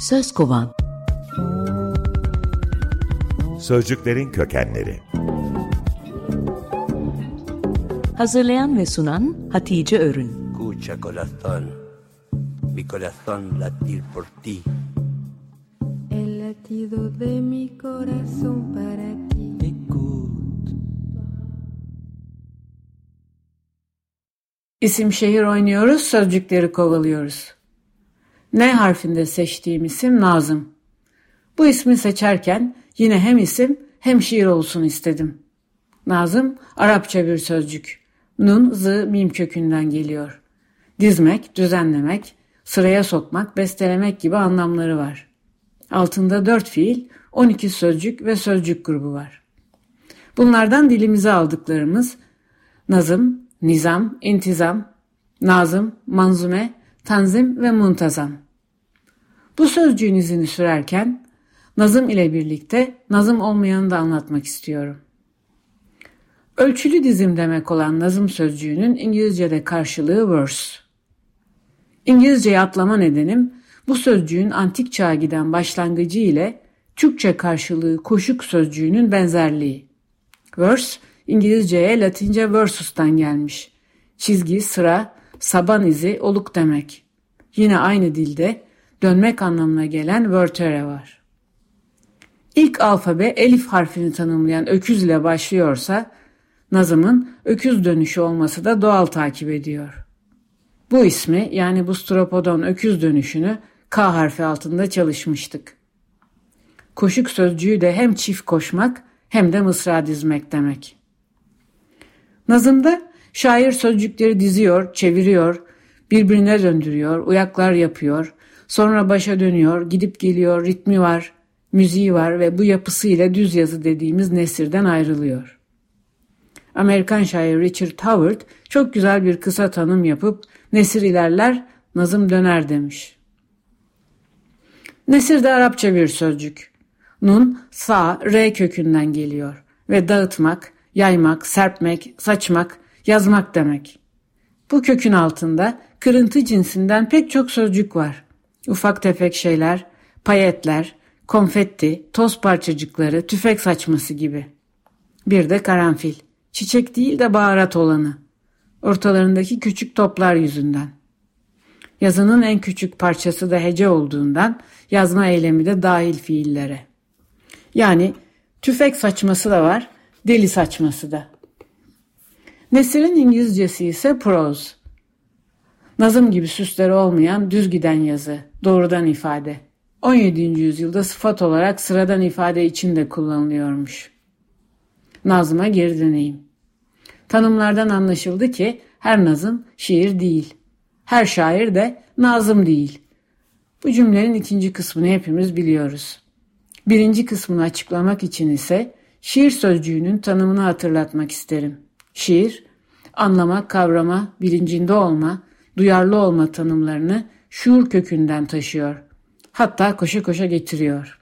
Söz kovan Sözcüklerin kökenleri Hazırlayan ve sunan Hatice Örün Escucha corazón, mi corazón latir por ti. El latido de mi corazón para ti. İsim şehir oynuyoruz, sözcükleri kovalıyoruz. N harfinde seçtiğim isim Nazım. Bu ismi seçerken yine hem isim hem şiir olsun istedim. Nazım Arapça bir sözcük. Nun, z, mim kökünden geliyor. Dizmek, düzenlemek, sıraya sokmak, bestelemek gibi anlamları var. Altında dört fiil, 12 sözcük ve sözcük grubu var. Bunlardan dilimize aldıklarımız nazım, nizam, intizam, nazım, manzume, tanzim ve muntazam. Bu sözcüğün izini sürerken nazım ile birlikte nazım olmayanı da anlatmak istiyorum. Ölçülü dizim demek olan nazım sözcüğünün İngilizce'de karşılığı verse. İngilizceye atlama nedenim bu sözcüğün antik çağa giden başlangıcı ile Türkçe karşılığı koşuk sözcüğünün benzerliği. Verse, İngilizceye Latince versus'tan gelmiş. Çizgi, sıra, saban izi, oluk demek. Yine aynı dilde dönmek anlamına gelen vertere var. İlk alfabe elif harfini tanımlayan öküz ile başlıyorsa, nazımın öküz dönüşü olması da doğal takip ediyor. Bu ismi yani bu stropodon öküz dönüşünü K harfi altında çalışmıştık. Koşuk sözcüğü de hem çift koşmak hem de mısra dizmek demek. Nazımda şair sözcükleri diziyor, çeviriyor, birbirine döndürüyor, uyaklar yapıyor, sonra başa dönüyor, gidip geliyor, ritmi var, müziği var ve bu yapısıyla düz yazı dediğimiz nesirden ayrılıyor. Amerikan şair Richard Howard çok güzel bir kısa tanım yapıp nesir ilerler, nazım döner demiş. Nesir de Arapça bir sözcük. Nun, sa, re kökünden geliyor ve dağıtmak, yaymak, serpmek, saçmak, yazmak demek. Bu kökün altında kırıntı cinsinden pek çok sözcük var. Ufak tefek şeyler, payetler, konfetti, toz parçacıkları, tüfek saçması gibi. Bir de karanfil. Çiçek değil de baharat olanı. Ortalarındaki küçük toplar yüzünden. Yazının en küçük parçası da hece olduğundan yazma eylemi de dahil fiillere. Yani tüfek saçması da var, deli saçması da. Nesirin İngilizcesi ise prose. Nazım gibi süsleri olmayan düz giden yazı, doğrudan ifade. 17. yüzyılda sıfat olarak sıradan ifade için de kullanılıyormuş. Nazıma geri döneyim. Tanımlardan anlaşıldı ki her nazım şiir değil. Her şair de nazım değil. Bu cümlenin ikinci kısmını hepimiz biliyoruz. Birinci kısmını açıklamak için ise şiir sözcüğünün tanımını hatırlatmak isterim. Şiir, anlama, kavrama, bilincinde olma, duyarlı olma tanımlarını şuur kökünden taşıyor. Hatta koşa koşa getiriyor.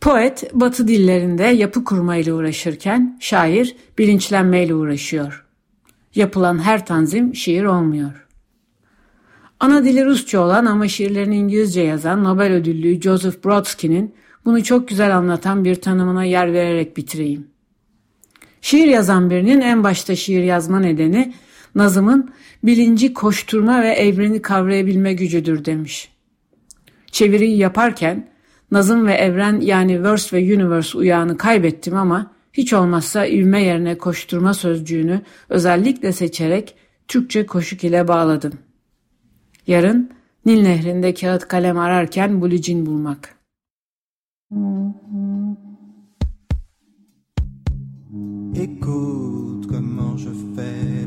Poet batı dillerinde yapı kurmayla uğraşırken şair bilinçlenmeyle uğraşıyor. Yapılan her tanzim şiir olmuyor. Ana dili Rusça olan ama şiirlerini İngilizce yazan Nobel ödüllü Joseph Brodsky'nin bunu çok güzel anlatan bir tanımına yer vererek bitireyim. Şiir yazan birinin en başta şiir yazma nedeni nazımın bilinci koşturma ve evreni kavrayabilme gücüdür demiş. Çeviriyi yaparken nazım ve evren yani verse ve universe uyağını kaybettim ama hiç olmazsa ivme yerine koşturma sözcüğünü özellikle seçerek Türkçe koşuk ile bağladım. Yarın Nil Nehri'nde kağıt kalem ararken bulicin bulmak. Écoute